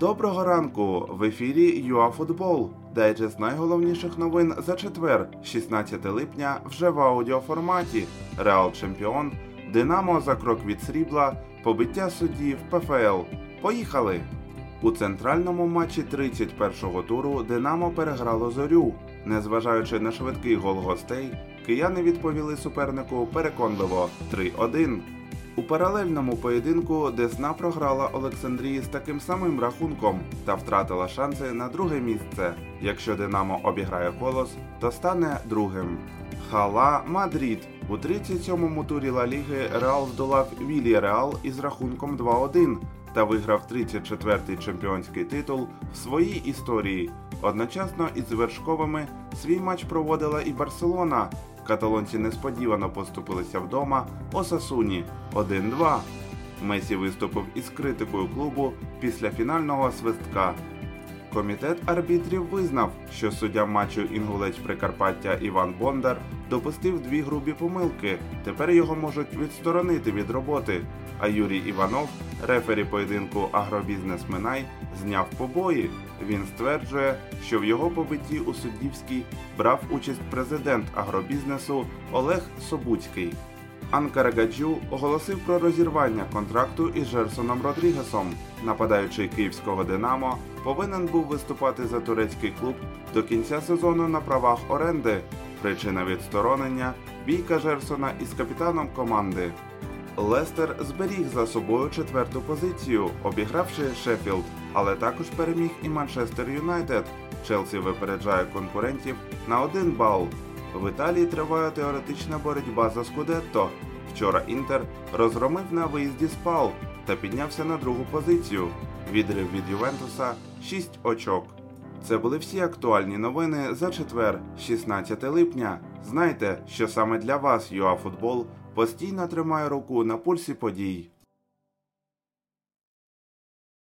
Доброго ранку! В ефірі ЮАФутбол. Дайджест найголовніших новин за четвер, 16 липня, вже в аудіоформаті. Реал Чемпіон, Динамо за крок від срібла, побиття суддів ПФЛ. Поїхали! У центральному матчі 31-го туру Динамо переграло зорю. Незважаючи на швидкий гол гостей, кияни відповіли супернику переконливо 3-1. У паралельному поєдинку Десна програла Олександрії з таким самим рахунком та втратила шанси на друге місце. Якщо Динамо обіграє колос, то стане другим. Хала Мадрид у 37-му турі Ла Ліги Реал здолав Вілі Реал із рахунком 2-1 та виграв 34-й чемпіонський титул в своїй історії. Одночасно із вершковими свій матч проводила і Барселона. Каталонці несподівано поступилися вдома Осасуні 1-2. Месі виступив із критикою клубу після фінального свистка. Комітет арбітрів визнав, що суддя матчу Інгулець Прикарпаття Іван Бондар допустив дві грубі помилки. Тепер його можуть відсторонити від роботи. А Юрій Іванов, рефері поєдинку Агробізнес Минай, зняв побої. Він стверджує, що в його побитті у суддівській брав участь президент агробізнесу Олег Собуцький. Анкарагаджу оголосив про розірвання контракту із Жерсоном Родрігесом. Нападаючий київського Динамо повинен був виступати за турецький клуб до кінця сезону на правах оренди. Причина відсторонення бійка Жерсона із капітаном команди. Лестер зберіг за собою четверту позицію, обігравши Шеффілд, але також переміг і Манчестер Юнайтед. Челсі випереджає конкурентів на один бал. В Італії триває теоретична боротьба за Скудетто. Вчора Інтер розгромив на виїзді Спал та піднявся на другу позицію. Відрив від Ювентуса 6 очок. Це були всі актуальні новини за четвер, 16 липня. Знайте, що саме для вас ЮАФутбол постійно тримає руку на пульсі подій.